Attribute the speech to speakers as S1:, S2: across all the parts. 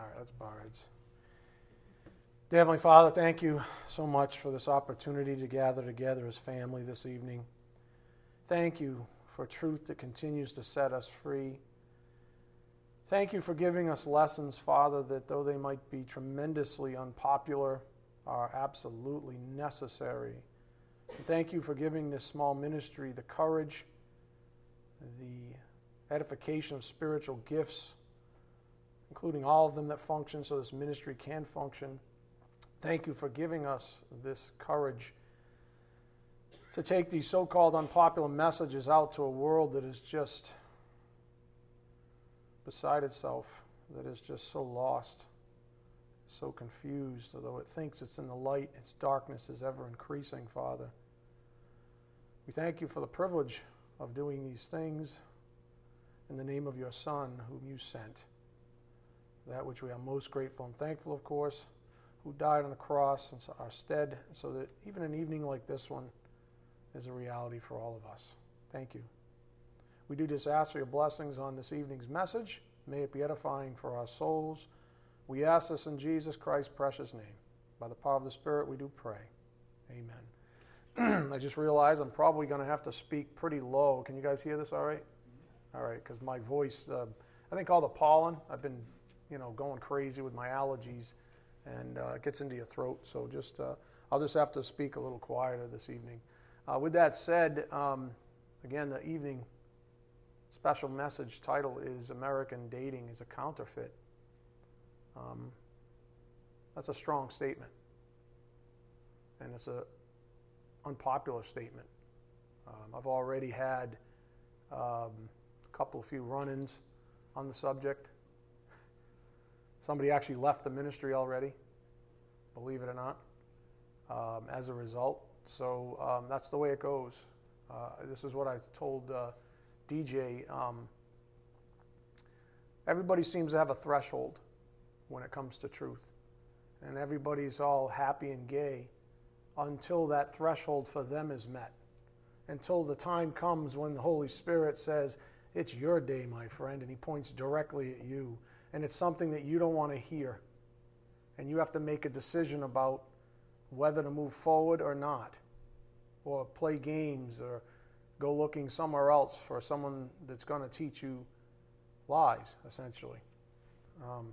S1: All right, let's bow our heads. Dear Heavenly Father, thank you so much for this opportunity to gather together as family this evening. Thank you for truth that continues to set us free. Thank you for giving us lessons, Father, that though they might be tremendously unpopular, are absolutely necessary. And thank you for giving this small ministry the courage, the edification of spiritual gifts, including all of them that function so this ministry can function. Thank you for giving us this courage to take these so called unpopular messages out to a world that is just beside itself, that is just so lost, so confused. Although it thinks it's in the light, its darkness is ever increasing, Father. We thank you for the privilege of doing these things in the name of your Son, whom you sent. That which we are most grateful and thankful, of course, who died on the cross in our stead, so that even an evening like this one is a reality for all of us. Thank you. We do just ask for your blessings on this evening's message. May it be edifying for our souls. We ask this in Jesus Christ's precious name. By the power of the Spirit, we do pray. Amen. I just realized I'm probably going to have to speak pretty low. Can you guys hear this all right? All right, because my voice, uh, I think all the pollen, I've been, you know, going crazy with my allergies, and uh, it gets into your throat. So just, uh, I'll just have to speak a little quieter this evening. Uh, with that said, um, again, the evening special message title is American Dating is a Counterfeit. Um, that's a strong statement. And it's an unpopular statement. Um, I've already had um, a couple of few run ins on the subject. Somebody actually left the ministry already, believe it or not, um, as a result. So um, that's the way it goes. Uh, this is what I told uh, DJ. Um, everybody seems to have a threshold when it comes to truth, and everybody's all happy and gay until that threshold for them is met. Until the time comes when the Holy Spirit says, It's your day, my friend, and He points directly at you. And it's something that you don't want to hear. And you have to make a decision about whether to move forward or not, or play games, or go looking somewhere else for someone that's going to teach you lies, essentially. Um,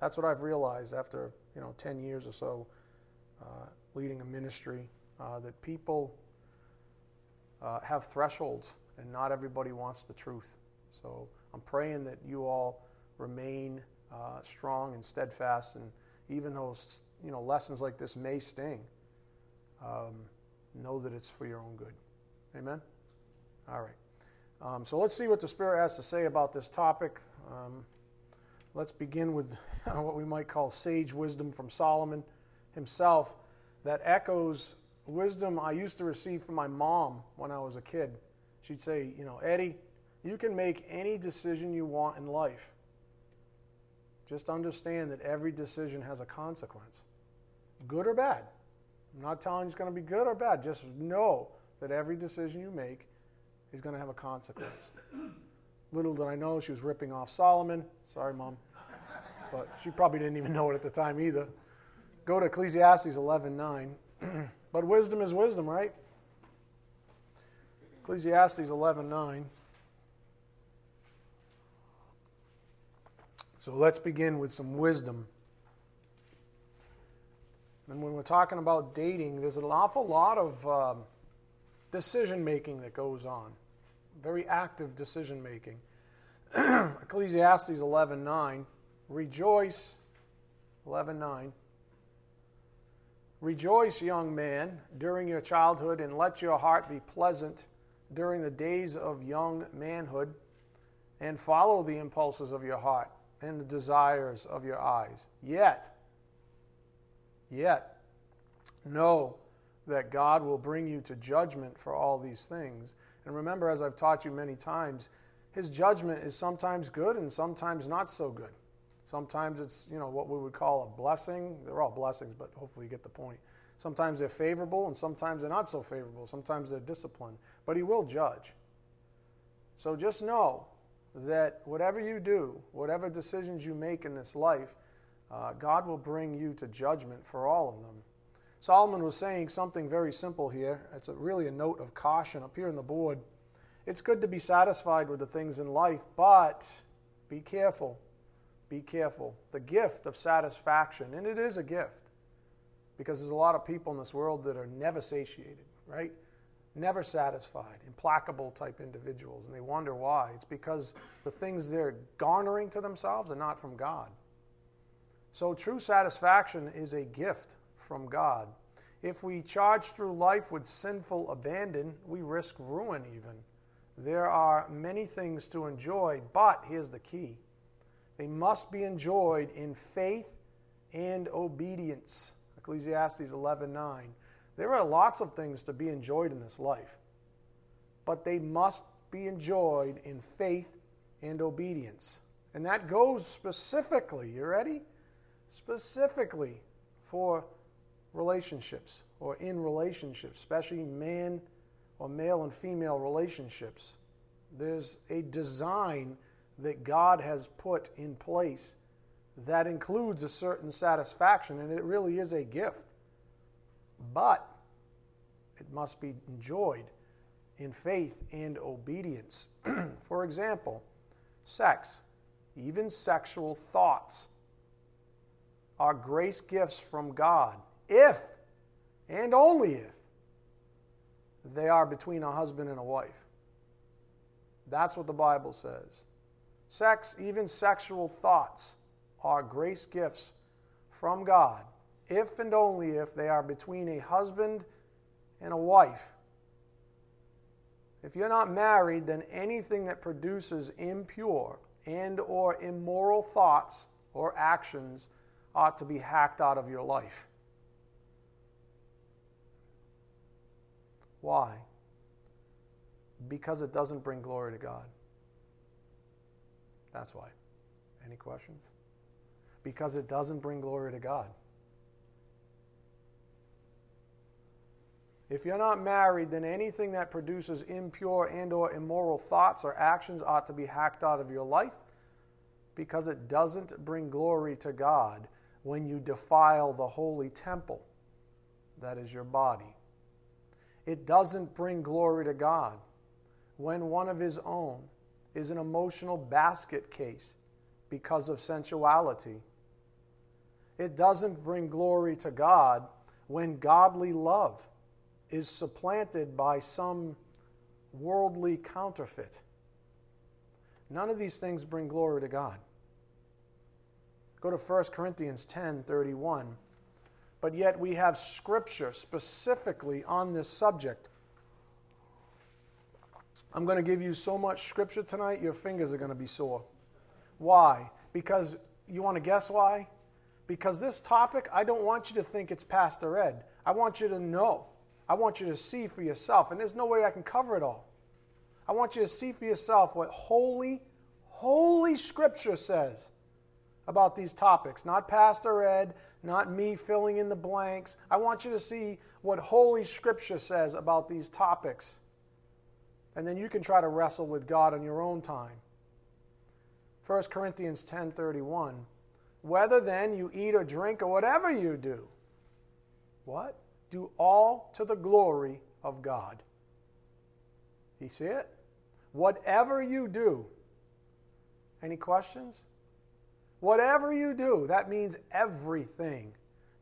S1: that's what I've realized after you know 10 years or so uh, leading a ministry uh, that people uh, have thresholds and not everybody wants the truth. So I'm praying that you all remain uh, strong and steadfast, and even though you know lessons like this may sting, um, know that it's for your own good. Amen. All right. Um, so let's see what the Spirit has to say about this topic. Um, let's begin with what we might call sage wisdom from Solomon himself that echoes wisdom I used to receive from my mom when I was a kid. She'd say, You know, Eddie, you can make any decision you want in life. Just understand that every decision has a consequence, good or bad. I'm not telling you it's going to be good or bad. Just know that every decision you make is going to have a consequence. Little did I know she was ripping off Solomon. Sorry, Mom. But she probably didn't even know it at the time either. Go to Ecclesiastes 11:9. but wisdom is wisdom, right? Ecclesiastes 11:9. So let's begin with some wisdom. And when we're talking about dating, there's an awful lot of um, decision making that goes on very active decision making. Ecclesiastes 11:9, rejoice 11:9. Rejoice, young man, during your childhood, and let your heart be pleasant during the days of young manhood, and follow the impulses of your heart and the desires of your eyes. Yet, yet, know that God will bring you to judgment for all these things. And remember, as I've taught you many times, his judgment is sometimes good and sometimes not so good. Sometimes it's, you know, what we would call a blessing. They're all blessings, but hopefully you get the point. Sometimes they're favorable and sometimes they're not so favorable. Sometimes they're disciplined. But he will judge. So just know that whatever you do, whatever decisions you make in this life, uh, God will bring you to judgment for all of them. Solomon was saying something very simple here. It's a, really a note of caution up here on the board. It's good to be satisfied with the things in life, but be careful. Be careful. The gift of satisfaction, and it is a gift, because there's a lot of people in this world that are never satiated, right? Never satisfied, implacable type individuals, and they wonder why. It's because the things they're garnering to themselves are not from God. So, true satisfaction is a gift from God. If we charge through life with sinful abandon, we risk ruin even. There are many things to enjoy, but here's the key they must be enjoyed in faith and obedience. Ecclesiastes 11:9. There are lots of things to be enjoyed in this life, but they must be enjoyed in faith and obedience. And that goes specifically, you ready? Specifically for relationships or in relationships, especially man or male and female relationships. There's a design that God has put in place that includes a certain satisfaction, and it really is a gift. But it must be enjoyed in faith and obedience. For example, sex, even sexual thoughts, are grace gifts from God if and only if they are between a husband and a wife. That's what the Bible says. Sex, even sexual thoughts, are grace gifts from God if and only if they are between a husband and a wife. If you're not married, then anything that produces impure and or immoral thoughts or actions ought to be hacked out of your life. Why? Because it doesn't bring glory to God. That's why. Any questions? Because it doesn't bring glory to God. If you're not married, then anything that produces impure and or immoral thoughts or actions ought to be hacked out of your life because it doesn't bring glory to God when you defile the holy temple that is your body. It doesn't bring glory to God when one of his own is an emotional basket case because of sensuality. It doesn't bring glory to God when godly love is supplanted by some worldly counterfeit. None of these things bring glory to God. Go to 1 Corinthians 10 31. But yet we have scripture specifically on this subject. I'm going to give you so much scripture tonight, your fingers are going to be sore. Why? Because you want to guess why? Because this topic, I don't want you to think it's Pastor Ed. I want you to know. I want you to see for yourself. And there's no way I can cover it all. I want you to see for yourself what holy, holy scripture says about these topics. Not Pastor Ed, not me filling in the blanks. I want you to see what Holy Scripture says about these topics. And then you can try to wrestle with God on your own time. 1 Corinthians 10:31 Whether then you eat or drink or whatever you do what? Do all to the glory of God. You see it? Whatever you do. Any questions? Whatever you do, that means everything.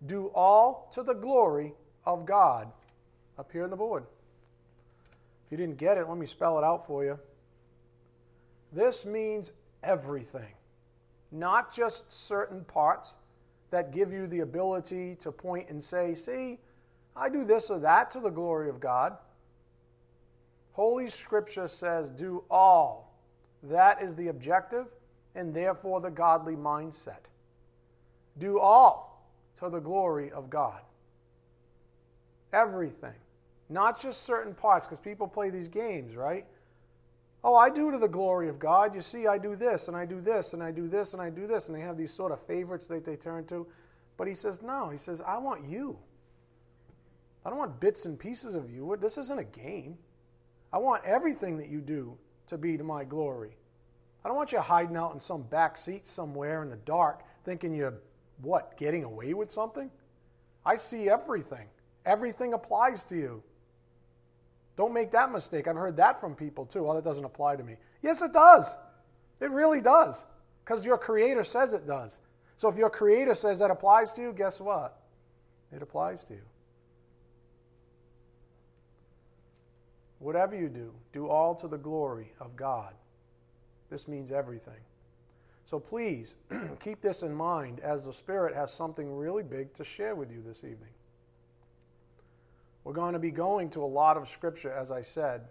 S1: Do all to the glory of God. Up here on the board. If you didn't get it, let me spell it out for you. This means everything, not just certain parts that give you the ability to point and say, see, I do this or that to the glory of God. Holy Scripture says, do all. That is the objective and therefore the godly mindset. Do all to the glory of God. Everything. Not just certain parts, because people play these games, right? Oh, I do to the glory of God. You see, I do this, and I do this, and I do this, and I do this. And they have these sort of favorites that they turn to. But he says, no. He says, I want you. I don't want bits and pieces of you. This isn't a game. I want everything that you do to be to my glory. I don't want you hiding out in some back seat somewhere in the dark thinking you're what, getting away with something? I see everything. Everything applies to you. Don't make that mistake. I've heard that from people too. Well, that doesn't apply to me. Yes, it does. It really does. Because your Creator says it does. So if your Creator says that applies to you, guess what? It applies to you. Whatever you do, do all to the glory of God. This means everything. So please keep this in mind as the Spirit has something really big to share with you this evening. We're going to be going to a lot of Scripture, as I said.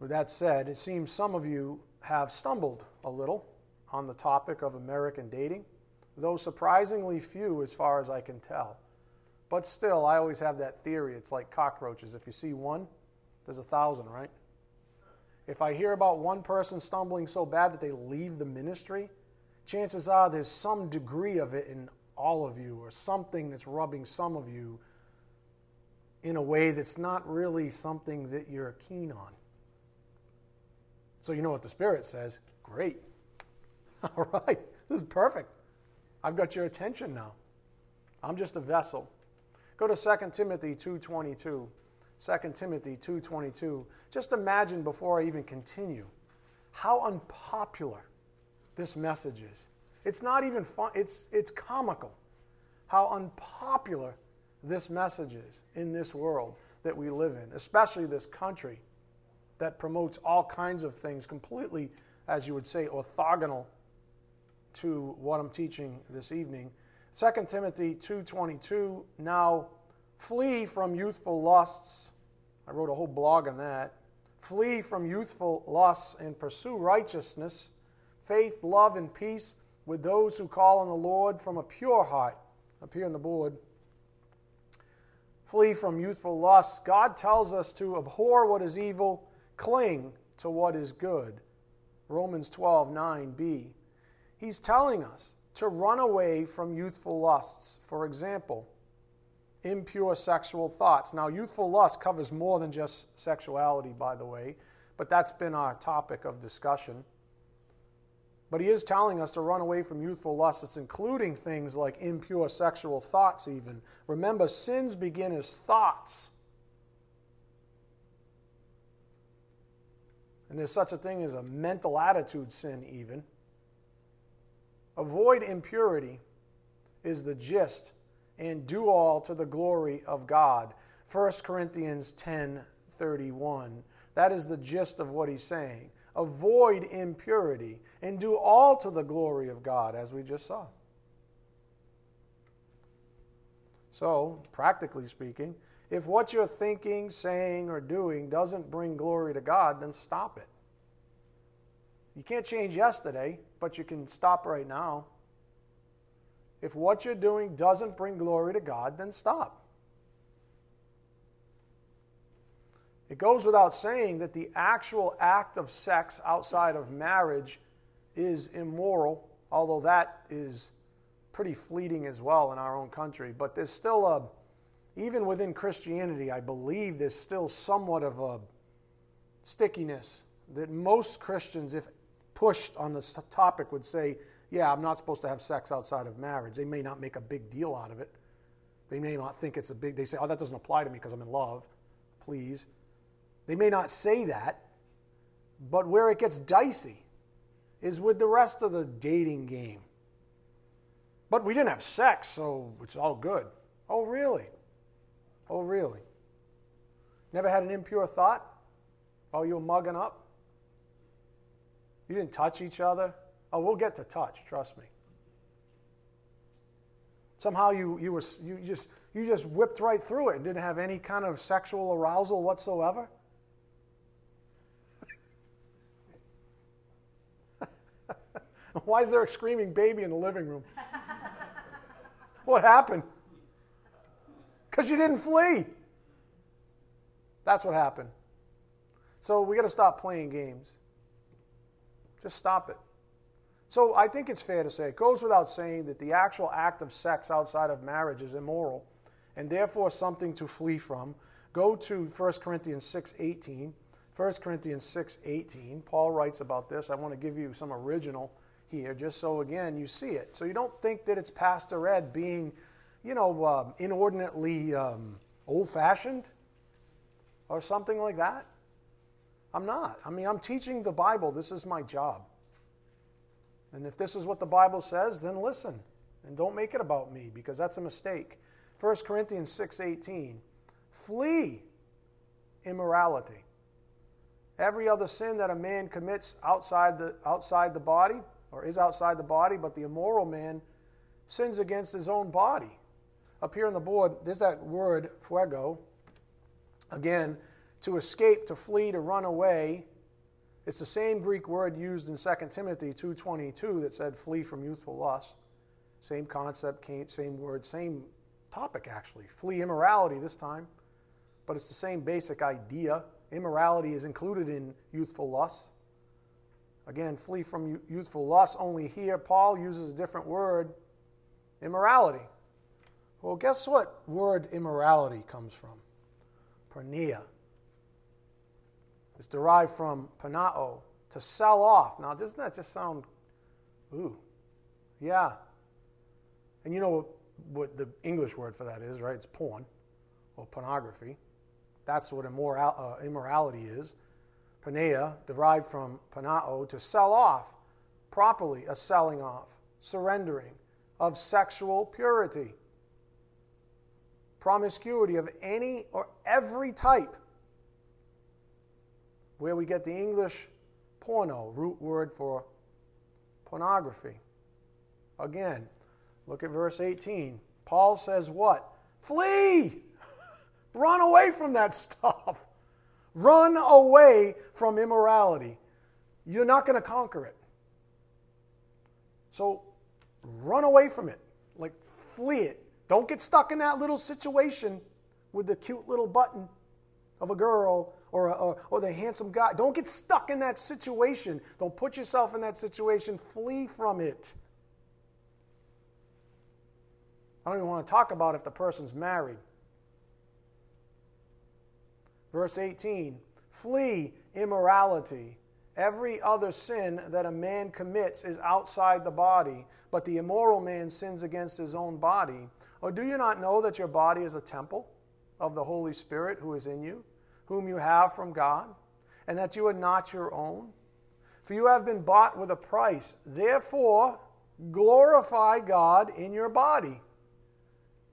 S1: With that said, it seems some of you have stumbled a little on the topic of American dating, though surprisingly few as far as I can tell. But still, I always have that theory. It's like cockroaches. If you see one, there's a thousand, right? If I hear about one person stumbling so bad that they leave the ministry, chances are there's some degree of it in all of you or something that's rubbing some of you in a way that's not really something that you're keen on. So you know what the Spirit says? Great. All right. This is perfect. I've got your attention now. I'm just a vessel. Go to 2 Timothy 2:22. 2 Timothy 2:22. Just imagine before I even continue how unpopular this message is. It's not even fun, it's it's comical how unpopular this message is in this world that we live in, especially this country that promotes all kinds of things completely as you would say orthogonal to what I'm teaching this evening 2 Timothy 2:22 now flee from youthful lusts. I wrote a whole blog on that. Flee from youthful lusts and pursue righteousness faith love and peace with those who call on the Lord from a pure heart. Up here on the board. Flee from youthful lusts. God tells us to abhor what is evil cling to what is good. Romans 12:9b He's telling us to run away from youthful lusts. For example, impure sexual thoughts. Now, youthful lust covers more than just sexuality, by the way, but that's been our topic of discussion. But he is telling us to run away from youthful lusts. It's including things like impure sexual thoughts, even. Remember, sins begin as thoughts. And there's such a thing as a mental attitude sin, even. Avoid impurity is the gist, and do all to the glory of God. 1 Corinthians 10 31. That is the gist of what he's saying. Avoid impurity and do all to the glory of God, as we just saw. So, practically speaking, if what you're thinking, saying, or doing doesn't bring glory to God, then stop it. You can't change yesterday, but you can stop right now. If what you're doing doesn't bring glory to God, then stop. It goes without saying that the actual act of sex outside of marriage is immoral, although that is pretty fleeting as well in our own country. But there's still a, even within Christianity, I believe there's still somewhat of a stickiness that most Christians, if pushed on this topic would say, yeah, I'm not supposed to have sex outside of marriage. They may not make a big deal out of it. They may not think it's a big, they say, oh, that doesn't apply to me because I'm in love. Please. They may not say that, but where it gets dicey is with the rest of the dating game. But we didn't have sex, so it's all good. Oh, really? Oh, really? Never had an impure thought? Oh, you were mugging up? You didn't touch each other? Oh, we'll get to touch, trust me. Somehow you, you, were, you, just, you just whipped right through it and didn't have any kind of sexual arousal whatsoever? Why is there a screaming baby in the living room? what happened? Because you didn't flee. That's what happened. So we got to stop playing games. Just stop it. So I think it's fair to say, it goes without saying that the actual act of sex outside of marriage is immoral and therefore something to flee from. Go to 1 Corinthians 6:18. 1 Corinthians 6:18. Paul writes about this. I want to give you some original here, just so again you see it. So you don't think that it's Pastor Ed being, you know, um, inordinately um, old fashioned or something like that. I'm not. I mean, I'm teaching the Bible. This is my job. And if this is what the Bible says, then listen and don't make it about me because that's a mistake. 1 Corinthians 6:18 Flee immorality. Every other sin that a man commits outside the, outside the body, or is outside the body, but the immoral man sins against his own body. Up here on the board, there's that word, pheugo. Again, to escape, to flee, to run away. It's the same Greek word used in 2 Timothy 2.22 that said flee from youthful lust. Same concept, same word, same topic actually. Flee immorality this time, but it's the same basic idea. Immorality is included in youthful lust. Again, flee from youthful lust. Only here, Paul uses a different word immorality. Well, guess what word immorality comes from? Porneia. It's derived from pernao, to sell off. Now, doesn't that just sound, ooh, yeah. And you know what, what the English word for that is, right? It's porn or pornography. That's what immoral, uh, immorality is. Porneia, derived from pernao, to sell off, properly a selling off, surrendering of sexual purity, promiscuity of any or every type, where we get the English porno, root word for pornography. Again, look at verse 18. Paul says what? Flee! Run away from that stuff. Run away from immorality. You're not going to conquer it. So run away from it. Like, flee it. Don't get stuck in that little situation with the cute little button of a girl or, or, or, the handsome guy. Don't get stuck in that situation. Don't put yourself in that situation. Flee from it. I don't even want to talk about if the person's married. Verse 18 Flee immorality. Every other sin that a man commits is outside the body, but the immoral man sins against his own body. Or do you not know that your body is a temple of the Holy Spirit who is in you, whom you have from God, and that you are not your own? For you have been bought with a price. Therefore, glorify God in your body.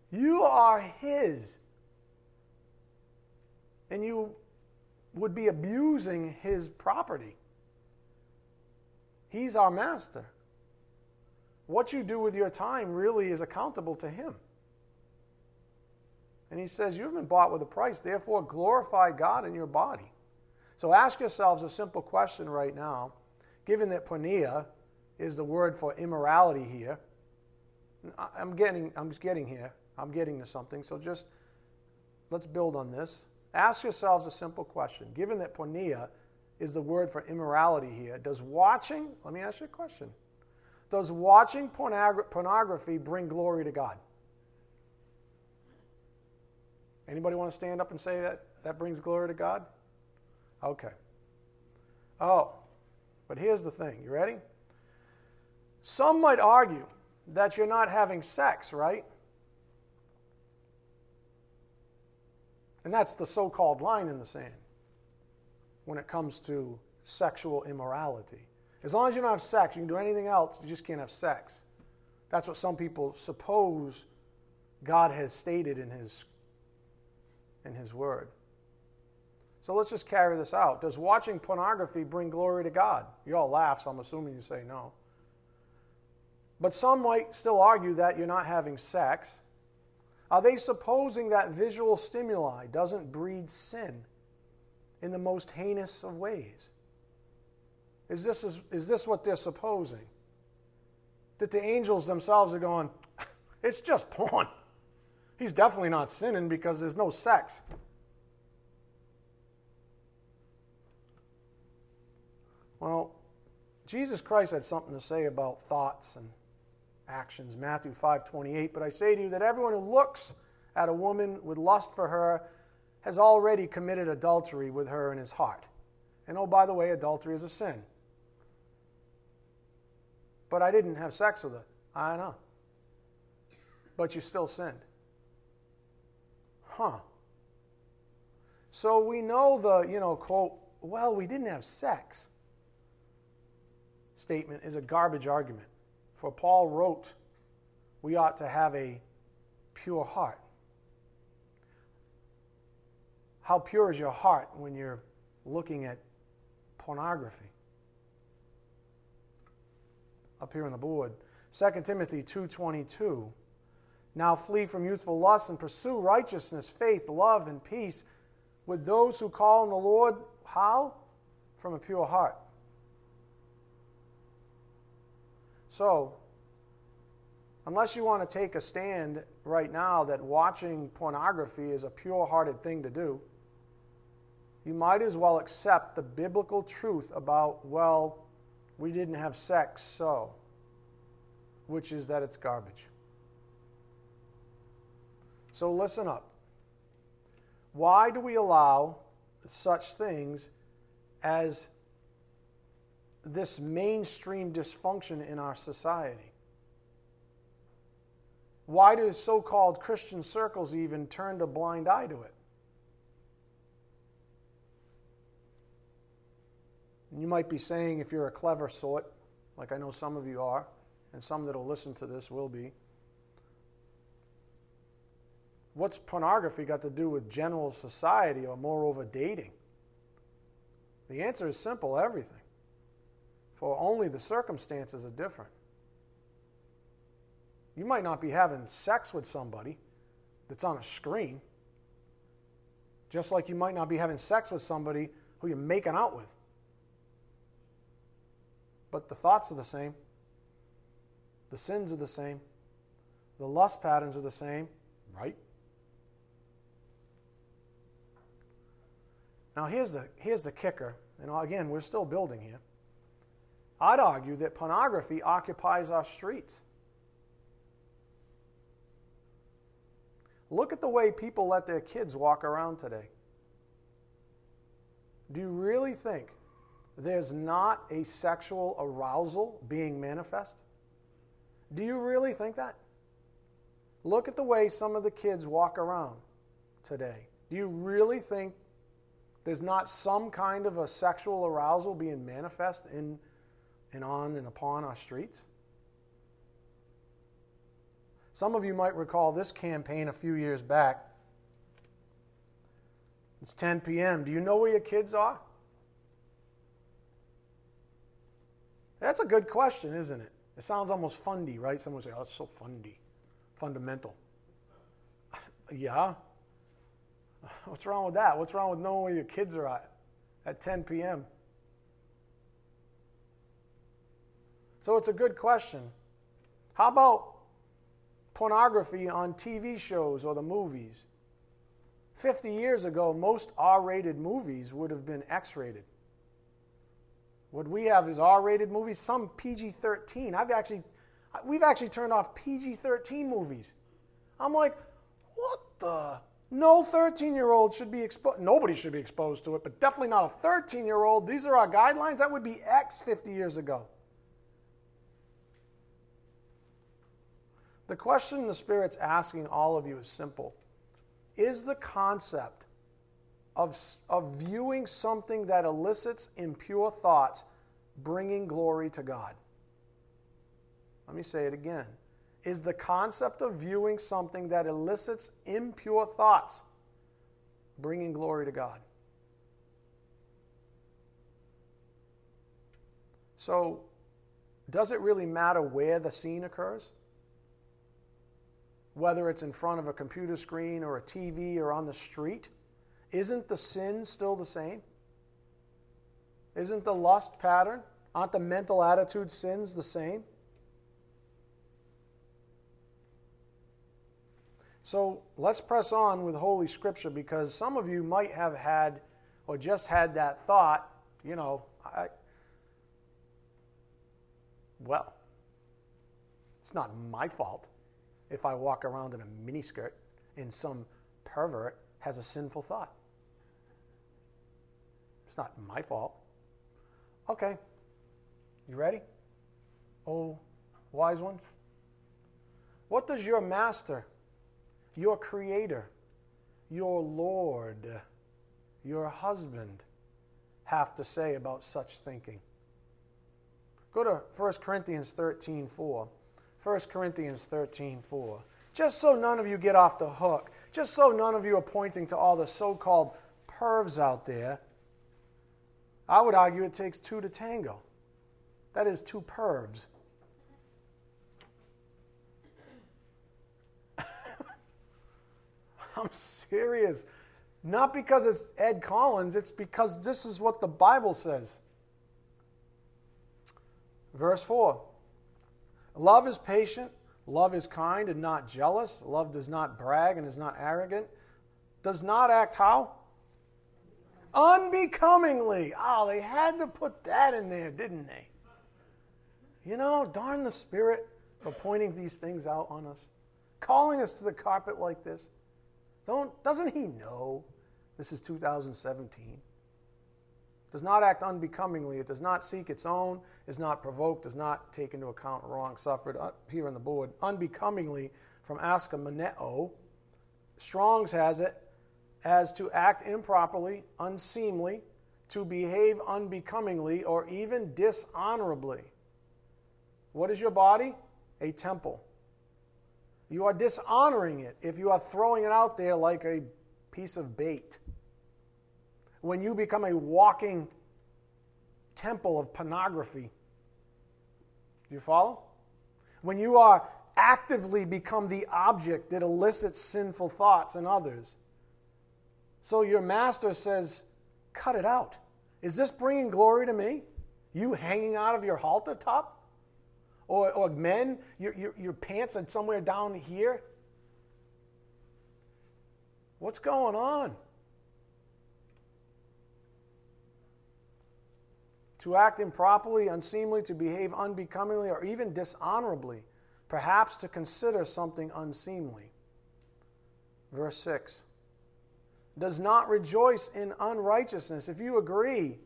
S1: You are His and you would be abusing his property. He's our master. What you do with your time really is accountable to him. And he says, You've been bought with a price, therefore glorify God in your body. So ask yourselves a simple question right now. Given that porneia is the word for immorality here, I'm getting, I'm just getting here. I'm getting to something. So just let's build on this. Ask yourselves a simple question. Given that porneia is the word for immorality here, does watching, let me ask you a question. Does watching pornography bring glory to God? Anybody want to stand up and say that that brings glory to God? Okay. Oh, but here's the thing. You ready? Some might argue that you're not having sex, right? And that's the so called line in the sand when it comes to sexual immorality. As long as you don't have sex, you can do anything else, you just can't have sex. That's what some people suppose God has stated in His, in his Word. So let's just carry this out. Does watching pornography bring glory to God? You all laugh, so I'm assuming you say no. But some might still argue that you're not having sex are they supposing that visual stimuli doesn't breed sin in the most heinous of ways? Is this, is, is this what they're supposing? That the angels themselves are going, it's just porn. He's definitely not sinning because there's no sex. Well, Jesus Christ had something to say about thoughts and actions. Matthew 5:28, but I say to you that everyone who looks at a woman with lust for her has already committed adultery with her in his heart. And oh by the way, adultery is a sin. but I didn't have sex with her. I know. But you still sinned. Huh. So we know the, you know, quote, well, we didn't have sex statement is a garbage argument. For Paul wrote, we ought to have a pure heart. How pure is your heart when you're looking at pornography? Up here on the board. 2 Timothy 2:22 Now flee from youthful lusts and pursue righteousness, faith, love and peace with those who call on the Lord how? From a pure heart. So, unless you want to take a stand right now that watching pornography is a pure hearted thing to do, you might as well accept the biblical truth about, well, we didn't have sex, so, which is that it's garbage. So listen up. Why do we allow such things as this mainstream dysfunction in our society? Why do so called Christian circles even turn a blind eye to it? you might be saying, if you're a clever sort, like I know some of you are, and some that will listen to this will be, what's pornography got to do with general society or moreover dating? The answer is simple everything for only the circumstances are different. You might not be having sex with somebody that's on a screen, just like you might not be having sex with somebody who you're making out with. But the thoughts are the same, the sins are the same, the lust patterns are the same, right? Now, here's the, here's the kicker, and again, we're still building here. I'd argue that pornography occupies our streets. Look at the way people let their kids walk around today. Do you really think there's not a sexual arousal being manifest? Do you really think that? Look at the way some of the kids walk around today. Do you really think there's not some kind of a sexual arousal being manifest in and on and upon our streets. Some of you might recall this campaign a few years back. It's 10 p.m. Do you know where your kids are? That's a good question, isn't it? It sounds almost fundy, right? Someone say, "Oh, it's so fundy, fundamental." yeah. What's wrong with that? What's wrong with knowing where your kids are at at 10 p.m.? So it's a good question. How about pornography on TV shows or the movies? 50 years ago, most R rated movies would have been X rated. What we have is R rated movies, some PG 13. I've actually, we've actually turned off PG 13 movies. I'm like, what the? No 13 year old should be exposed. Nobody should be exposed to it, but definitely not a 13 year old. These are our guidelines. That would be X 50 years ago. The question the Spirit's asking all of you is simple Is the concept of, of viewing something that elicits impure thoughts bringing glory to God? Let me say it again. Is the concept of viewing something that elicits impure thoughts bringing glory to God? So, does it really matter where the scene occurs? whether it's in front of a computer screen or a TV or on the street, isn't the sin still the same? Isn't the lust pattern, aren't the mental attitude sins the same? So let's press on with Holy Scripture because some of you might have had or just had that thought, you know, I, well, it's not my fault if I walk around in a miniskirt and some pervert has a sinful thought. It's not my fault. Okay, you ready? oh wise ones? What does your master, your creator, your Lord, your husband have to say about such thinking? Go to 1 Corinthians 13 4. 1 Corinthians 13 4. Just so none of you get off the hook, just so none of you are pointing to all the so called pervs out there, I would argue it takes two to tango. That is, two pervs. I'm serious. Not because it's Ed Collins, it's because this is what the Bible says. Verse 4 Love is patient, love is kind and not jealous, love does not brag and is not arrogant, does not act how? Unbecomingly. Oh, they had to put that in there, didn't they? You know, darn the Spirit for pointing these things out on us, calling us to the carpet like this. Don't, doesn't He know this is 2017? Does not act unbecomingly. It does not seek its own, is not provoked, does not take into account wrong suffered. Uh, here on the board, unbecomingly from aschemoneo. Strong's has it as to act improperly, unseemly, to behave unbecomingly, or even dishonorably. What is your body? A temple. You are dishonoring it if you are throwing it out there like a piece of bait. When you become a walking temple of pornography. Do you follow? When you are actively become the object that elicits sinful thoughts in others so your master says, Cut it out. Is this bringing glory to me? You hanging out of your halter top? Or, or men, your, your, your pants are somewhere down here? What's going on? To act improperly, unseemly, to behave unbecomingly, or even dishonorably, perhaps to consider something unseemly. Verse 6 does not rejoice in unrighteousness. If you agree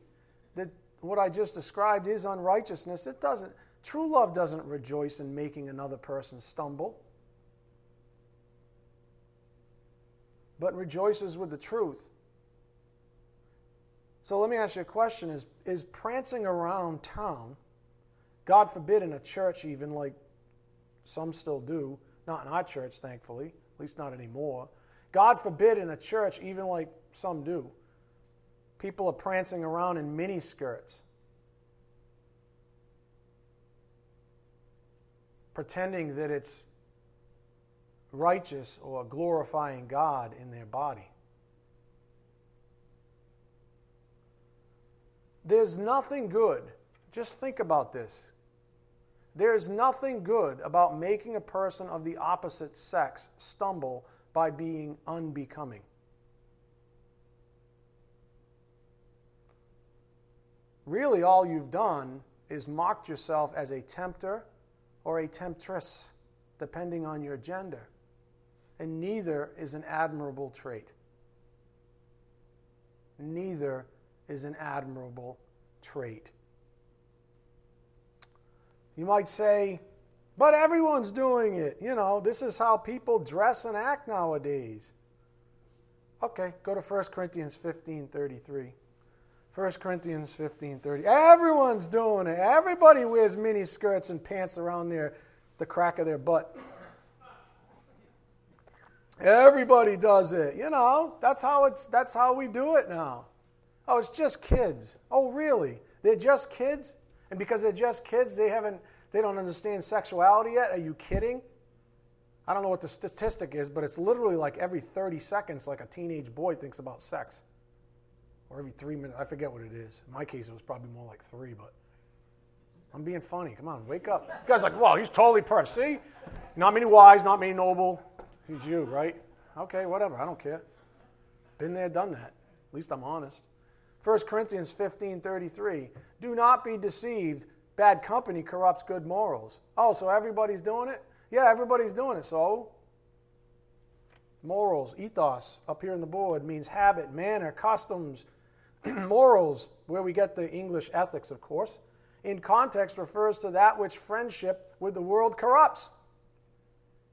S1: that what I just described is unrighteousness, it doesn't true love doesn't rejoice in making another person stumble. But rejoices with the truth. So let me ask you a question is is prancing around town, God forbid in a church even like some still do, not in our church thankfully, at least not anymore God forbid in a church, even like some do, people are prancing around in mini skirts, pretending that it's righteous or glorifying God in their body. There's nothing good. Just think about this. There's nothing good about making a person of the opposite sex stumble by being unbecoming. Really, all you've done is mocked yourself as a tempter or a temptress, depending on your gender. And neither is an admirable trait. Neither is an admirable trait. You might say, but everyone's doing it. You know, this is how people dress and act nowadays. Okay, go to 1 Corinthians 15 33. 1 Corinthians 15 30. Everyone's doing it. Everybody wears mini skirts and pants around their, the crack of their butt. Everybody does it. You know, that's how it's that's how we do it now. Oh, it's just kids. Oh, really? They're just kids? And because they're just kids, they haven't they don't understand sexuality yet? Are you kidding? I don't know what the statistic is, but it's literally like every 30 seconds, like a teenage boy thinks about sex. Or every three minutes. I forget what it is. In my case, it was probably more like three, but I'm being funny. Come on, wake up. You guys like, wow, he's totally perfect. See? Not many wise, not many noble. He's you, right? Okay, whatever. I don't care. Been there, done that. At least I'm honest. 1 Corinthians 15 33. Do not be deceived. Bad company corrupts good morals. Oh, so everybody's doing it? Yeah, everybody's doing it. So, morals, ethos, up here in the board means habit, manner, customs, morals, where we get the English ethics, of course. in context refers to that which friendship with the world corrupts.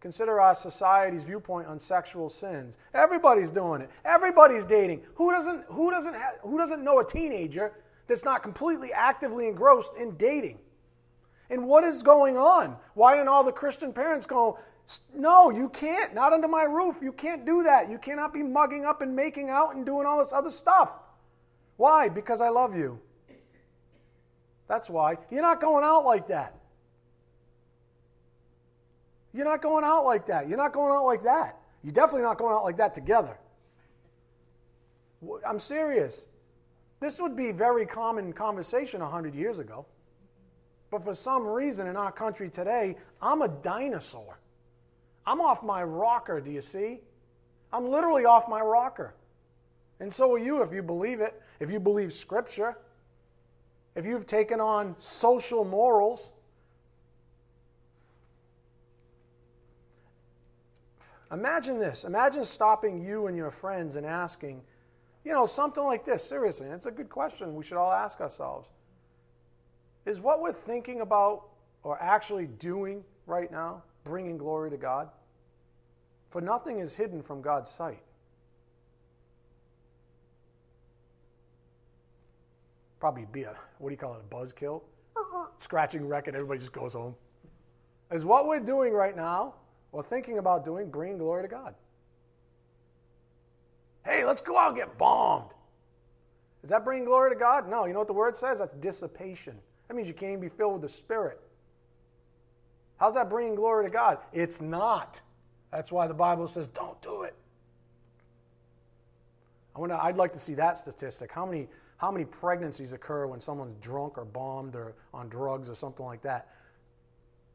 S1: Consider our society's viewpoint on sexual sins. Everybody's doing it. Everybody's dating. Who doesn't, who doesn't, ha- who doesn't know a teenager that's not completely actively engrossed in dating? And what is going on? Why aren't all the Christian parents going, no, you can't. Not under my roof. You can't do that. You cannot be mugging up and making out and doing all this other stuff. Why? Because I love you. That's why. You're not going out like that. You're not going out like that. You're not going out like that. You're definitely not going out like that together. I'm serious. This would be very common conversation 100 years ago. But for some reason in our country today, I'm a dinosaur. I'm off my rocker, do you see? I'm literally off my rocker. And so are you if you believe it, if you believe Scripture, if you've taken on social morals. Imagine this. Imagine stopping you and your friends and asking, you know, something like this. Seriously, it's a good question we should all ask ourselves. Is what we're thinking about or actually doing right now bringing glory to God? For nothing is hidden from God's sight. Probably be a, what do you call it, a buzzkill? Uh-huh. Scratching record, everybody just goes home. Is what we're doing right now, or thinking about doing, bringing glory to God? Hey, let's go out and get bombed. Is that bringing glory to God? No. You know what the word says? That's dissipation. That means you can't even be filled with the Spirit. How's that bringing glory to God? It's not. That's why the Bible says, don't do it. I wonder, I'd like to see that statistic. How many, how many pregnancies occur when someone's drunk or bombed or on drugs or something like that?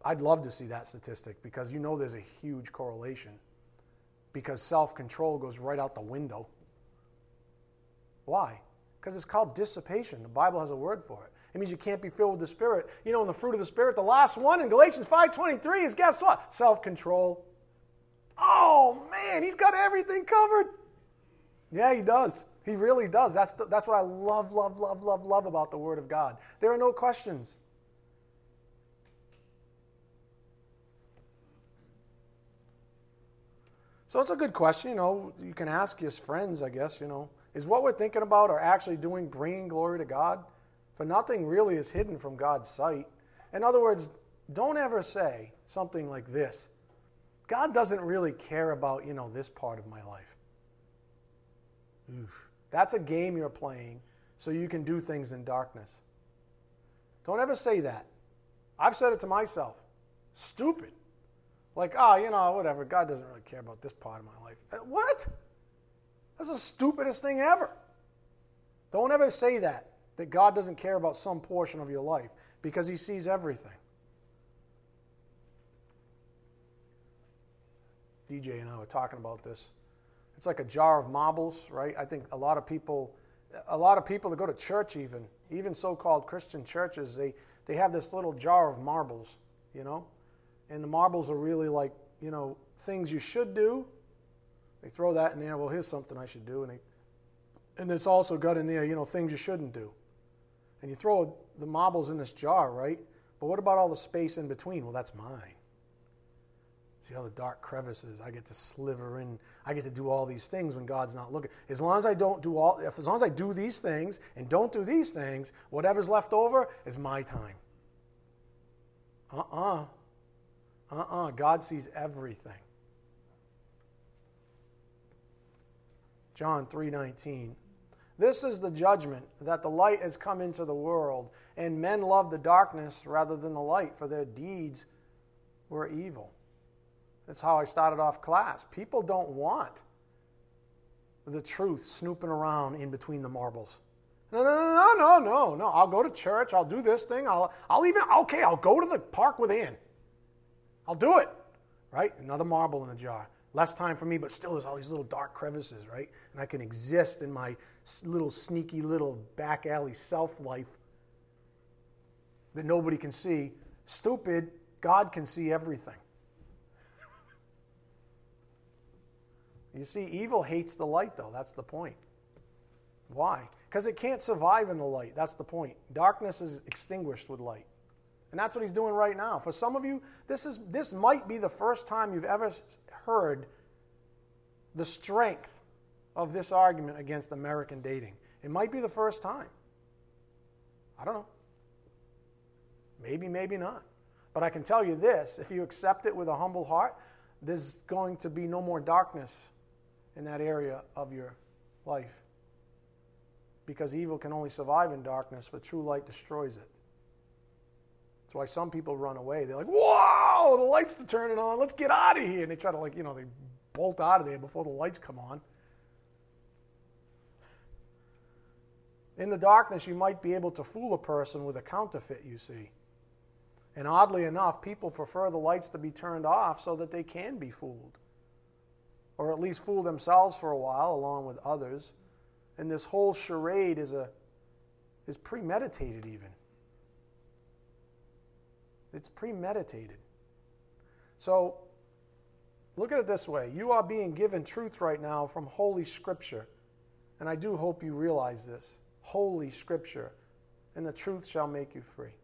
S1: I'd love to see that statistic because you know there's a huge correlation. Because self control goes right out the window. Why? Because it's called dissipation. The Bible has a word for it. It means you can't be filled with the Spirit. You know, in the fruit of the Spirit, the last one in Galatians 5.23 is guess what? Self-control. Oh, man, he's got everything covered. Yeah, he does. He really does. That's, the, that's what I love, love, love, love, love about the Word of God. There are no questions. So it's a good question. You know, you can ask his friends, I guess, you know, is what we're thinking about or actually doing bringing glory to God? For nothing really is hidden from God's sight. In other words, don't ever say something like this God doesn't really care about, you know, this part of my life. Oof. That's a game you're playing so you can do things in darkness. Don't ever say that. I've said it to myself. Stupid. Like, oh, you know, whatever. God doesn't really care about this part of my life. Uh, what? That's the stupidest thing ever. Don't ever say that that God doesn't care about some portion of your life because He sees everything. DJ and I were talking about this. It's like a jar of marbles, right? I think a lot of people, a lot of people that go to church, even even so-called Christian churches, they they have this little jar of marbles, you know, and the marbles are really like you know things you should do. They throw that in there. Well, here's something I should do, and they, and it's also got in there, you know, things you shouldn't do and you throw the marbles in this jar, right? But what about all the space in between? Well, that's mine. See all the dark crevices? I get to sliver in. I get to do all these things when God's not looking. As long as I don't do all, as long as I do these things and don't do these things, whatever's left over is my time. Uh-uh. Uh-uh. God sees everything. John 3:19 this is the judgment that the light has come into the world, and men love the darkness rather than the light, for their deeds were evil. That's how I started off class. People don't want the truth snooping around in between the marbles. No, no, no, no, no, no. I'll go to church. I'll do this thing. I'll, I'll even, okay, I'll go to the park with. I'll do it. Right? Another marble in the jar less time for me, but still there's all these little dark crevices, right? And I can exist in my little sneaky little back alley self life that nobody can see. Stupid, God can see everything. You see, evil hates the light, though. That's the point. Why? Because it can't survive in the light. That's the point. Darkness is extinguished with light. And that's what he's doing right now. For some of you, this, is, this might be the first time you've ever heard the strength of this argument against American dating. It might be the first time. I don't know. Maybe, maybe not. But I can tell you this if you accept it with a humble heart, there's going to be no more darkness in that area of your life. Because evil can only survive in darkness, for true light destroys it. That's why some people run away. They're like, whoa, the lights are turning on. Let's get out of here. And they try to, like, you know, they bolt out of there before the lights come on. In the darkness, you might be able to fool a person with a counterfeit, you see. And oddly enough, people prefer the lights to be turned off so that they can be fooled, or at least fool themselves for a while along with others. And this whole charade is, a, is premeditated, even. It's premeditated. So, look at it this way you are being given truth right now from Holy Scripture. And I do hope you realize this Holy Scripture. And the truth shall make you free.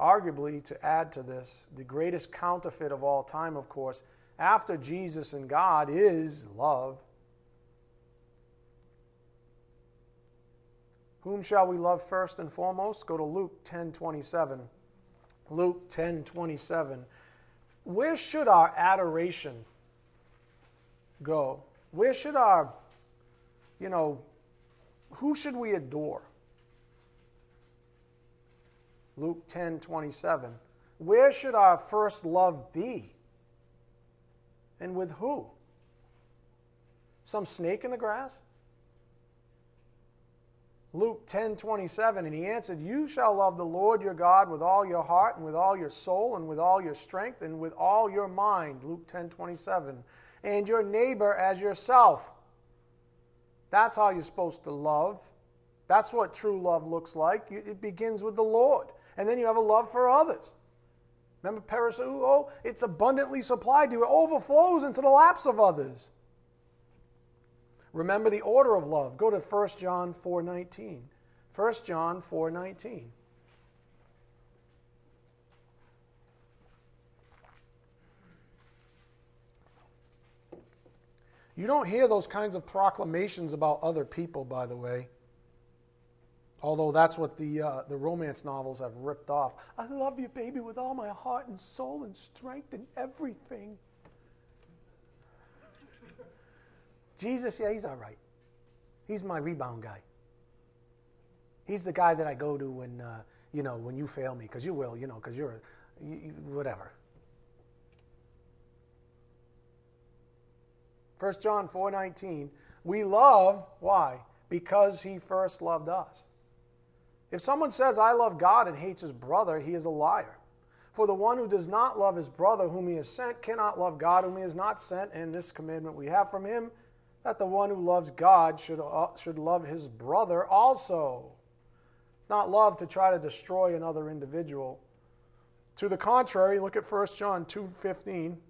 S1: Arguably, to add to this, the greatest counterfeit of all time, of course, after Jesus and God is love. Whom shall we love first and foremost? Go to Luke 10 27. Luke 10 27. Where should our adoration go? Where should our, you know, who should we adore? Luke 10 27. Where should our first love be? And with who? Some snake in the grass? Luke 10 27, and he answered, You shall love the Lord your God with all your heart, and with all your soul, and with all your strength, and with all your mind. Luke 10 27. And your neighbor as yourself. That's how you're supposed to love. That's what true love looks like. It begins with the Lord and then you have a love for others. Remember perisseuo? It's abundantly supplied to you. It overflows into the laps of others. Remember the order of love. Go to 1 John 4.19. 1 John 4.19. You don't hear those kinds of proclamations about other people, by the way. Although that's what the, uh, the romance novels have ripped off. I love you, baby, with all my heart and soul and strength and everything. Jesus, yeah, he's all right. He's my rebound guy. He's the guy that I go to when, uh, you know, when you fail me, because you will, you know, because you're, you, you, whatever. 1 John 4.19, we love, why? Because he first loved us. If someone says, I love God and hates his brother, he is a liar. For the one who does not love his brother whom he has sent cannot love God whom he has not sent. And this commandment we have from him that the one who loves God should, uh, should love his brother also. It's not love to try to destroy another individual. To the contrary, look at 1 John 2:15.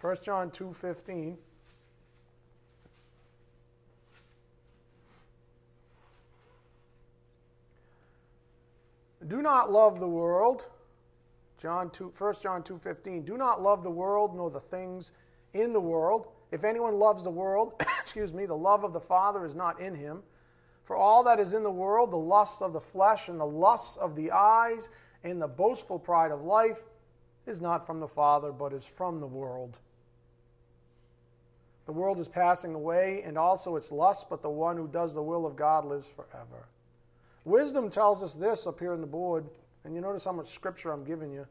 S1: 1 John 2:15. Do not love the world. John 2, 1 John 2:15. Do not love the world nor the things in the world. If anyone loves the world, excuse me, the love of the Father is not in him. For all that is in the world, the lust of the flesh and the lusts of the eyes and the boastful pride of life is not from the Father, but is from the world. The world is passing away and also its lusts, but the one who does the will of God lives forever. Wisdom tells us this up here in the board, and you notice how much scripture I'm giving you.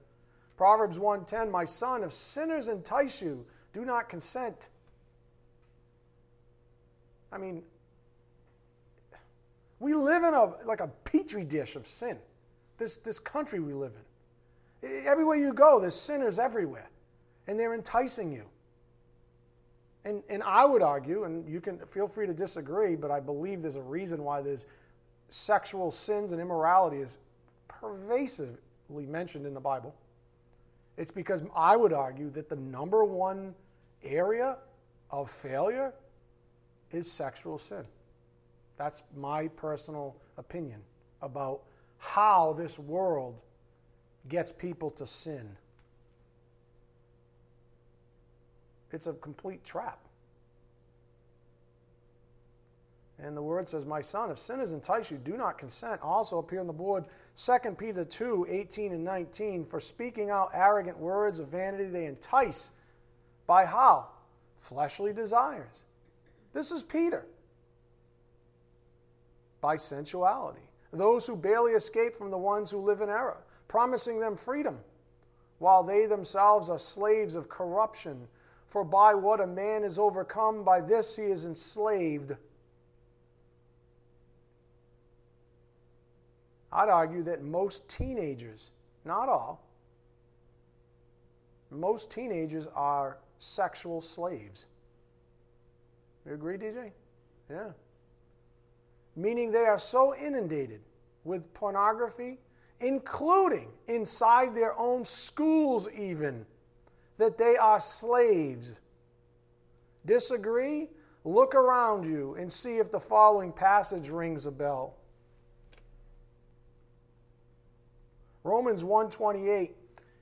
S1: Proverbs 1:10, "My son, if sinners entice you, do not consent." I mean, we live in a like a petri dish of sin. This this country we live in. Everywhere you go, there's sinners everywhere, and they're enticing you. And and I would argue, and you can feel free to disagree, but I believe there's a reason why there's sexual sins and immorality is pervasively mentioned in the Bible. It's because I would argue that the number one area of failure is sexual sin. That's my personal opinion about how this world gets people to sin. It's a complete trap. And the word says, My son, if sin has enticed you, do not consent. Also appear on the board 2 Peter 2 18 and 19. For speaking out arrogant words of vanity, they entice by how? Fleshly desires. This is Peter. By sensuality. Those who barely escape from the ones who live in error, promising them freedom, while they themselves are slaves of corruption. For by what a man is overcome, by this he is enslaved. I'd argue that most teenagers, not all, most teenagers are sexual slaves. You agree, DJ? Yeah. Meaning they are so inundated with pornography, including inside their own schools, even, that they are slaves. Disagree? Look around you and see if the following passage rings a bell. Romans 128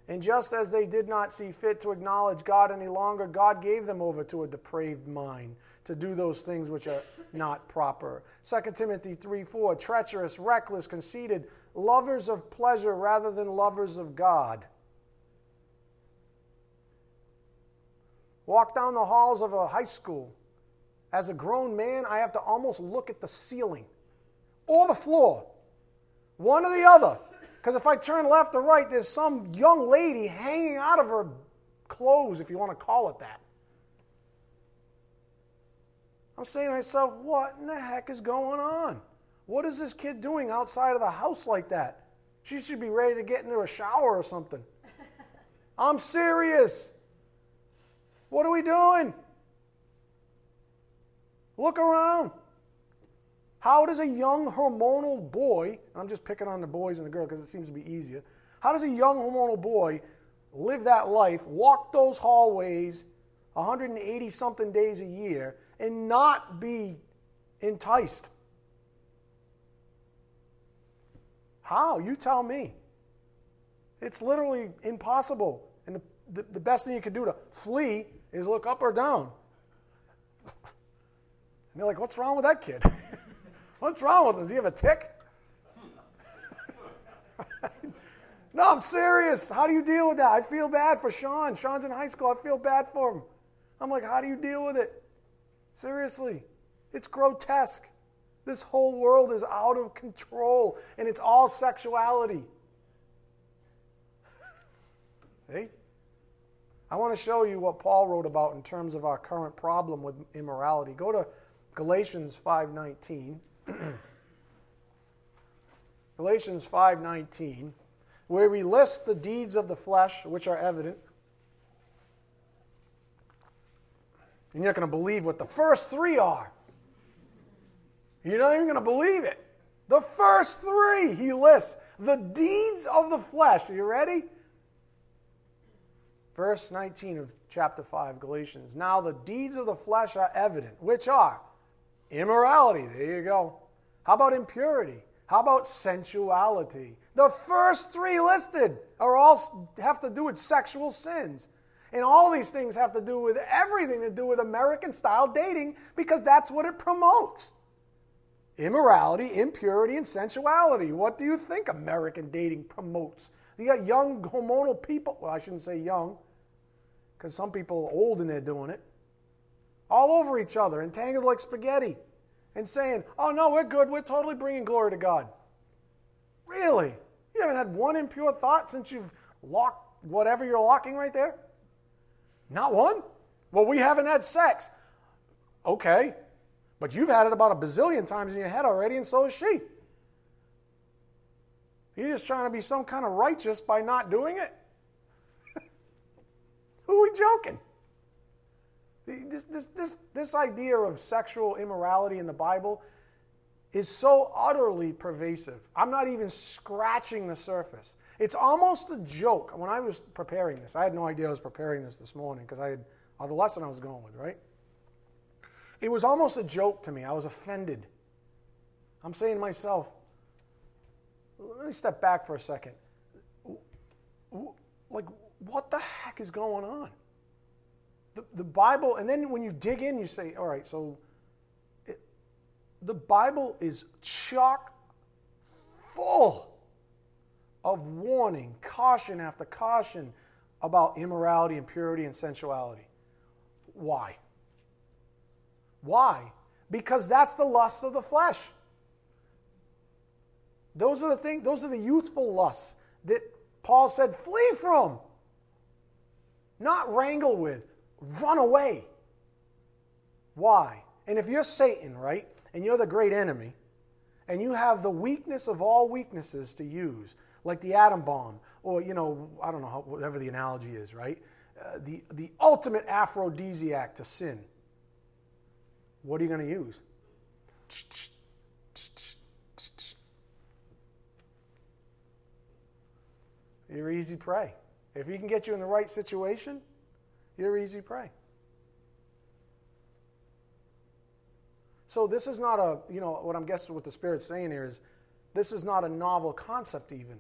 S1: and just as they did not see fit to acknowledge God any longer, God gave them over to a depraved mind to do those things which are not proper. 2 Timothy 3 4, treacherous, reckless, conceited, lovers of pleasure rather than lovers of God. Walk down the halls of a high school. As a grown man, I have to almost look at the ceiling or the floor, one or the other. Because if I turn left or right, there's some young lady hanging out of her clothes, if you want to call it that. I'm saying to myself, what in the heck is going on? What is this kid doing outside of the house like that? She should be ready to get into a shower or something. I'm serious. What are we doing? Look around. How does a young hormonal boy, and I'm just picking on the boys and the girls because it seems to be easier, how does a young hormonal boy live that life, walk those hallways 180 something days a year, and not be enticed? How? You tell me. It's literally impossible. And the, the, the best thing you can do to flee is look up or down. And they're like, what's wrong with that kid? What's wrong with him? Does he have a tick? no, I'm serious. How do you deal with that? I feel bad for Sean. Sean's in high school. I feel bad for him. I'm like, how do you deal with it? Seriously. It's grotesque. This whole world is out of control, and it's all sexuality. See? I want to show you what Paul wrote about in terms of our current problem with immorality. Go to Galatians 5:19. Galatians 5:19, where we list the deeds of the flesh which are evident. And you're not going to believe what the first three are. You're not even going to believe it. The first three he lists the deeds of the flesh. Are you ready? Verse 19 of chapter 5, Galatians. Now the deeds of the flesh are evident, which are Immorality, there you go. How about impurity? How about sensuality? The first three listed are all have to do with sexual sins. And all these things have to do with everything to do with American style dating because that's what it promotes. Immorality, impurity, and sensuality. What do you think American dating promotes? You got young hormonal people. Well, I shouldn't say young, because some people are old and they're doing it all over each other, entangled like spaghetti, and saying, Oh, no, we're good. We're totally bringing glory to God. Really? You haven't had one impure thought since you've locked whatever you're locking right there? Not one? Well, we haven't had sex. Okay. But you've had it about a bazillion times in your head already, and so has she. You're just trying to be some kind of righteous by not doing it? Who are we joking? This, this, this, this idea of sexual immorality in the Bible is so utterly pervasive. I'm not even scratching the surface. It's almost a joke. When I was preparing this, I had no idea I was preparing this this morning because I had uh, the lesson I was going with, right? It was almost a joke to me. I was offended. I'm saying to myself, let me step back for a second. Like, what the heck is going on? The, the Bible, and then when you dig in, you say, all right, so it, the Bible is chock full of warning, caution after caution about immorality, impurity, and sensuality. Why? Why? Because that's the lust of the flesh. Those are the things, those are the youthful lusts that Paul said, flee from. Not wrangle with, run away. Why? And if you're Satan, right, and you're the great enemy, and you have the weakness of all weaknesses to use, like the atom bomb, or, you know, I don't know, how, whatever the analogy is, right? Uh, the, the ultimate aphrodisiac to sin. What are you going to use? You're easy prey. If he can get you in the right situation, you're easy prey. So this is not a, you know, what I'm guessing what the Spirit's saying here is this is not a novel concept even.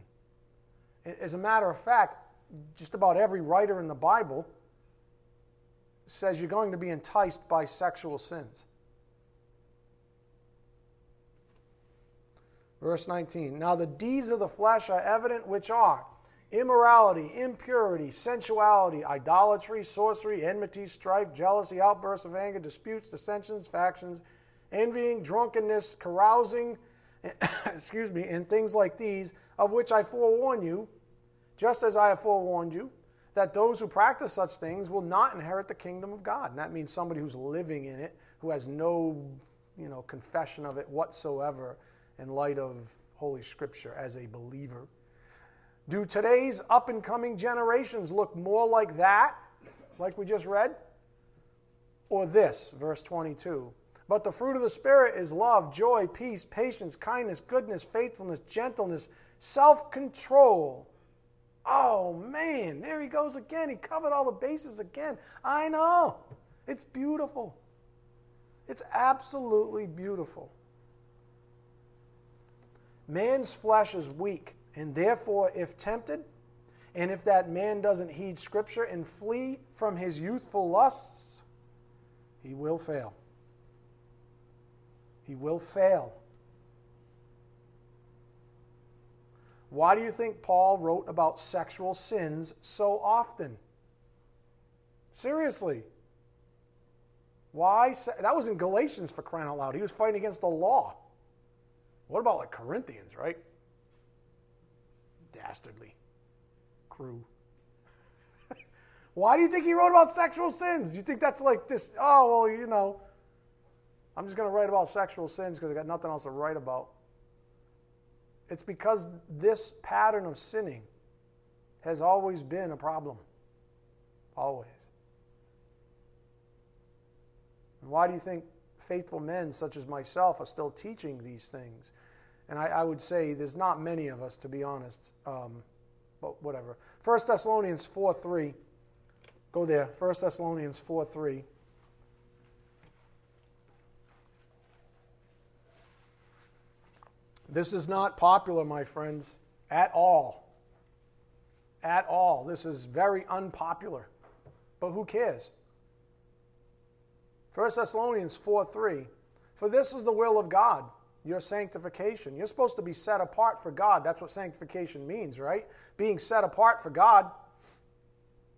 S1: As a matter of fact, just about every writer in the Bible says you're going to be enticed by sexual sins. Verse 19 Now the deeds of the flesh are evident, which are immorality, impurity, sensuality, idolatry, sorcery, enmity, strife, jealousy, outbursts of anger, disputes, dissensions, factions, envying, drunkenness, carousing, excuse me, and things like these, of which I forewarn you, just as I have forewarned you, that those who practice such things will not inherit the kingdom of God. And that means somebody who's living in it, who has no, you know, confession of it whatsoever in light of Holy Scripture as a believer. Do today's up and coming generations look more like that, like we just read? Or this, verse 22? But the fruit of the Spirit is love, joy, peace, patience, kindness, goodness, faithfulness, gentleness, self control. Oh man, there he goes again. He covered all the bases again. I know. It's beautiful. It's absolutely beautiful. Man's flesh is weak, and therefore, if tempted, and if that man doesn't heed Scripture and flee from his youthful lusts, he will fail. He will fail. Why do you think Paul wrote about sexual sins so often? Seriously. Why? That was in Galatians for crying out loud. He was fighting against the law. What about like Corinthians, right? Dastardly crew. Why do you think he wrote about sexual sins? You think that's like just, oh, well, you know, I'm just going to write about sexual sins because I got nothing else to write about. It's because this pattern of sinning has always been a problem. Always. And why do you think faithful men such as myself are still teaching these things. And I, I would say there's not many of us, to be honest, um, but whatever. 1 Thessalonians 4 3. Go there. 1 Thessalonians 4 3. This is not popular, my friends, at all. At all. This is very unpopular. But who cares? 1 Thessalonians 4 3. For this is the will of God, your sanctification. You're supposed to be set apart for God. That's what sanctification means, right? Being set apart for God.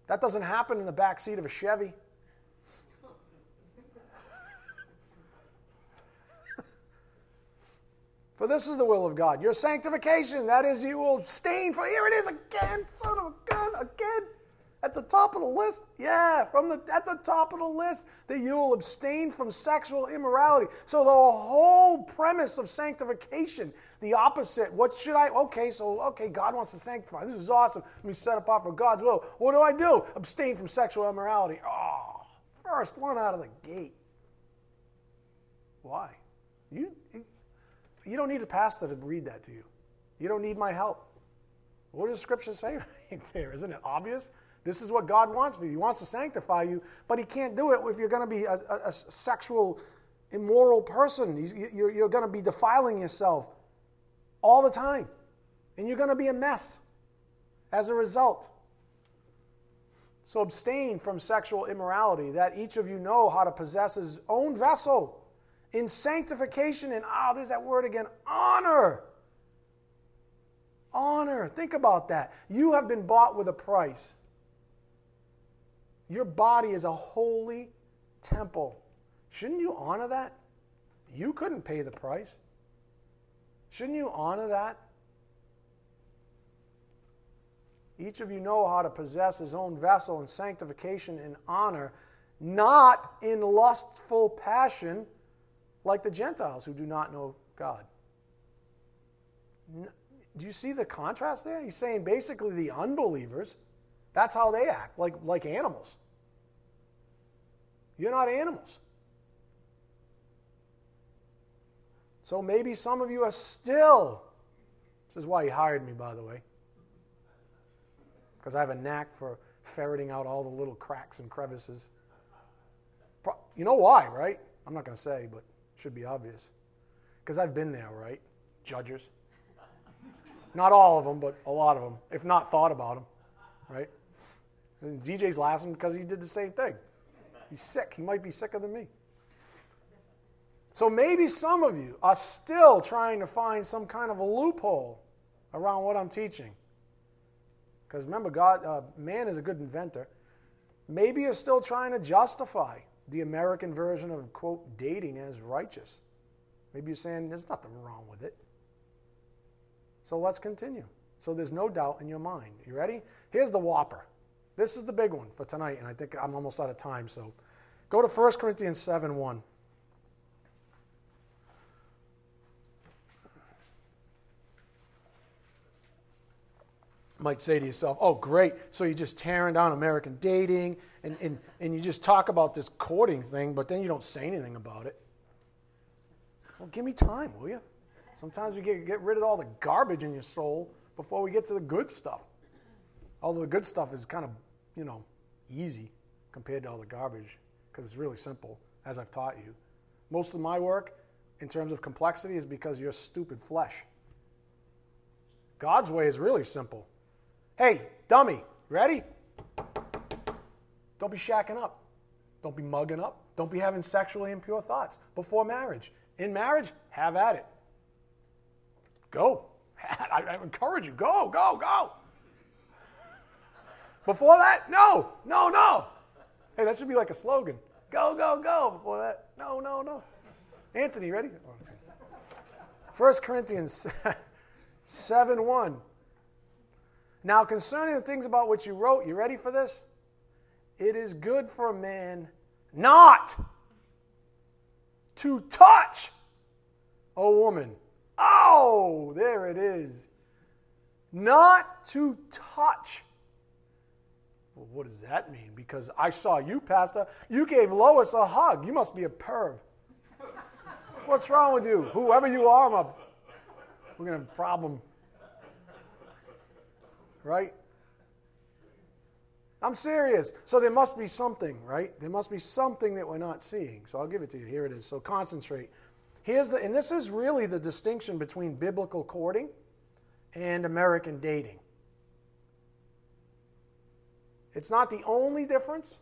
S1: That doesn't happen in the back seat of a Chevy. For this is the will of God, your sanctification. That is, you will abstain for. Here it is again, son of a gun, again. At the top of the list? Yeah, from the at the top of the list that you will abstain from sexual immorality. So the whole premise of sanctification, the opposite. What should I okay, so okay, God wants to sanctify. This is awesome. Let me set apart for God's will. What do I do? Abstain from sexual immorality. Oh, first one out of the gate. Why? You you don't need a pastor to read that to you. You don't need my help. What does Scripture say right there? Isn't it obvious? This is what God wants for you. He wants to sanctify you, but He can't do it if you're going to be a, a, a sexual, immoral person. He's, you're, you're going to be defiling yourself all the time, and you're going to be a mess as a result. So abstain from sexual immorality, that each of you know how to possess his own vessel in sanctification and, ah, oh, there's that word again, honor. Honor. Think about that. You have been bought with a price. Your body is a holy temple. Shouldn't you honor that? You couldn't pay the price. Shouldn't you honor that? Each of you know how to possess his own vessel in sanctification and honor, not in lustful passion like the Gentiles who do not know God. Do you see the contrast there? He's saying basically the unbelievers, that's how they act, like, like animals. You're not animals. So maybe some of you are still, this is why he hired me, by the way because I have a knack for ferreting out all the little cracks and crevices. You know why, right? I'm not going to say, but it should be obvious. Because I've been there, right? Judges. Not all of them, but a lot of them, if not thought about them, right? And DJ's laughing because he did the same thing. He's sick. He might be sicker than me. So maybe some of you are still trying to find some kind of a loophole around what I'm teaching. Because remember, God, uh, man is a good inventor. Maybe you're still trying to justify the American version of, quote, dating as righteous. Maybe you're saying there's nothing wrong with it. So let's continue. So there's no doubt in your mind. You ready? Here's the whopper. This is the big one for tonight, and I think I'm almost out of time. So go to 1 Corinthians 7 1. might say to yourself, oh, great. So you're just tearing down American dating and, and, and you just talk about this courting thing, but then you don't say anything about it. Well, give me time, will you? Sometimes we get, get rid of all the garbage in your soul before we get to the good stuff. Although the good stuff is kind of, you know, easy compared to all the garbage because it's really simple, as I've taught you. Most of my work, in terms of complexity, is because you're stupid flesh. God's way is really simple. Hey, dummy, ready? Don't be shacking up. Don't be mugging up. Don't be having sexually impure thoughts before marriage. In marriage, have at it. Go. I, encourage you. Go, go, go. Before that, no, no, no. Hey, that should be like a slogan. Go, go, go. Before that, no, no, no. Anthony, ready? 1 Corinthians 7 1. Now, concerning the things about which you wrote, you ready for this? It is good for a man not to touch a woman. Oh, there it is. Not to touch. Well, what does that mean? Because I saw you, Pastor. You gave Lois a hug. You must be a perv. What's wrong with you? Whoever you are, a, we're going to have a problem right? I'm serious. So there must be something, right? There must be something that we're not seeing. So I'll give it to you. Here it is. So concentrate. Here's the, and this is really the distinction between biblical courting and American dating. It's not the only difference,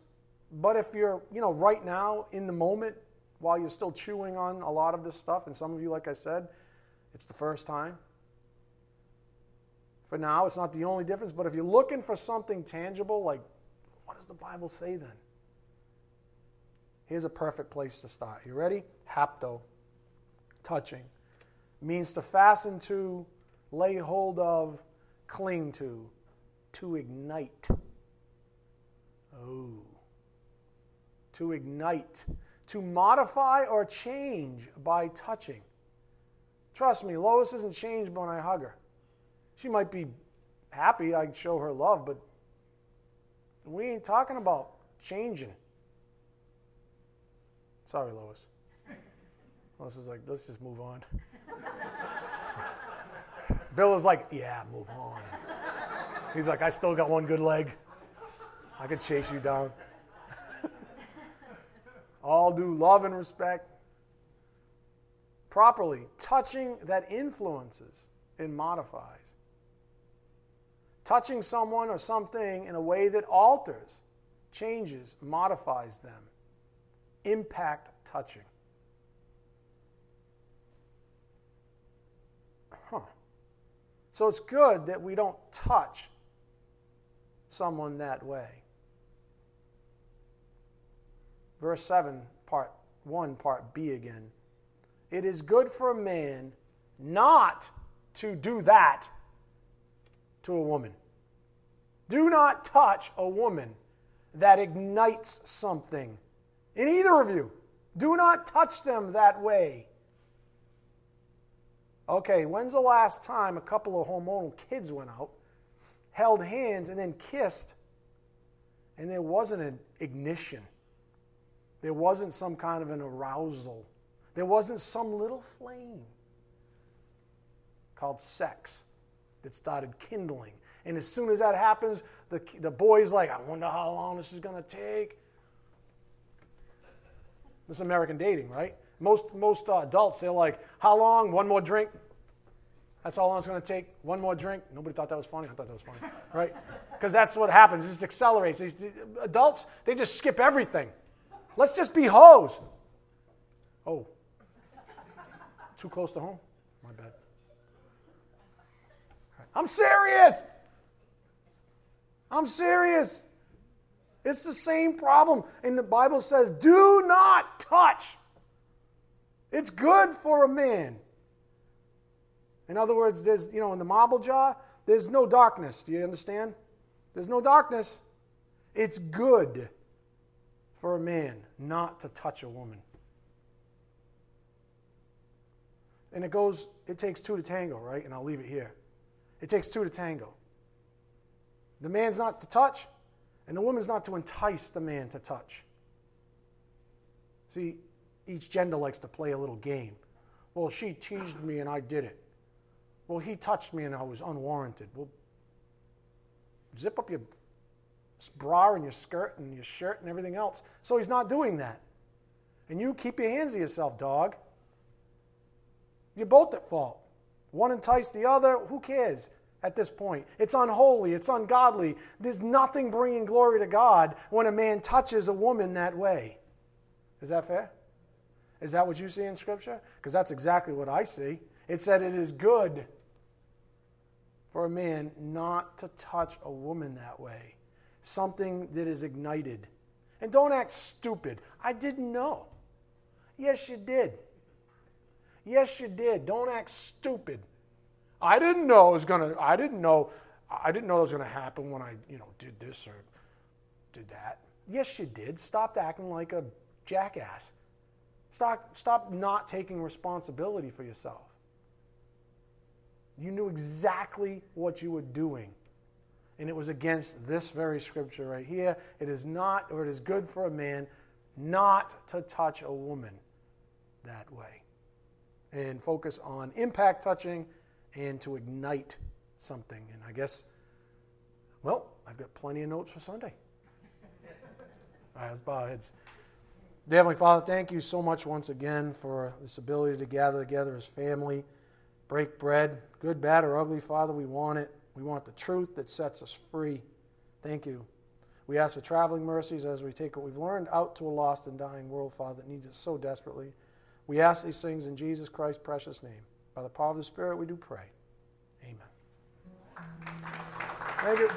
S1: but if you're, you know, right now in the moment while you're still chewing on a lot of this stuff, and some of you, like I said, it's the first time, for now. It's not the only difference, but if you're looking for something tangible, like what does the Bible say then? Here's a perfect place to start. You ready? Hapto, touching, means to fasten to, lay hold of, cling to, to ignite. Oh. To ignite, to modify or change by touching. Trust me, Lois isn't changed when I hug her. She might be happy I show her love, but we ain't talking about changing. Sorry, Lois. Lois is like, let's just move on. Bill is like, yeah, move on. He's like, I still got one good leg. I could chase you down. All due love and respect. Properly, touching that influences and modifies. Touching someone or something in a way that alters, changes, modifies them. Impact touching. Huh. So it's good that we don't touch someone that way. Verse 7, part 1, part B again. It is good for a man not to do that to a woman. Do not touch a woman that ignites something in either of you. Do not touch them that way. Okay, when's the last time a couple of hormonal kids went out, held hands, and then kissed, and there wasn't an ignition? There wasn't some kind of an arousal. There wasn't some little flame called sex that started kindling. And as soon as that happens, the, the boy's like, I wonder how long this is going to take. This is American dating, right? Most, most uh, adults, they're like, How long? One more drink? That's long it's going to take. One more drink. Nobody thought that was funny. I thought that was funny, right? Because that's what happens. It just accelerates. Adults, they just skip everything. Let's just be hoes. Oh, too close to home? My bad. I'm serious. I'm serious. It's the same problem. And the Bible says, do not touch. It's good for a man. In other words, there's, you know, in the marble jar, there's no darkness. Do you understand? There's no darkness. It's good for a man not to touch a woman. And it goes, it takes two to tango, right? And I'll leave it here. It takes two to tango. The man's not to touch, and the woman's not to entice the man to touch. See, each gender likes to play a little game. Well, she teased me and I did it. Well, he touched me and I was unwarranted. Well, zip up your bra and your skirt and your shirt and everything else. So he's not doing that. And you keep your hands to yourself, dog. You're both at fault. One enticed the other. Who cares at this point? It's unholy. It's ungodly. There's nothing bringing glory to God when a man touches a woman that way. Is that fair? Is that what you see in Scripture? Because that's exactly what I see. It said it is good for a man not to touch a woman that way, something that is ignited. And don't act stupid. I didn't know. Yes, you did. Yes, you did. Don't act stupid. I didn't know it was to, I didn't know, I didn't know it was to happen when I, you know, did this or did that. Yes, you did. Stop acting like a jackass. Stop, stop not taking responsibility for yourself. You knew exactly what you were doing. And it was against this very scripture right here. It is not, or it is good for a man not to touch a woman that way and focus on impact touching and to ignite something. And I guess, well, I've got plenty of notes for Sunday. All right, let's bow our heads. Dear Heavenly Father, thank you so much once again for this ability to gather together as family, break bread, good, bad, or ugly. Father, we want it. We want the truth that sets us free. Thank you. We ask for traveling mercies as we take what we've learned out to a lost and dying world, Father, that needs it so desperately. We ask these things in Jesus Christ's precious name. By the power of the Spirit, we do pray. Amen. Thank you.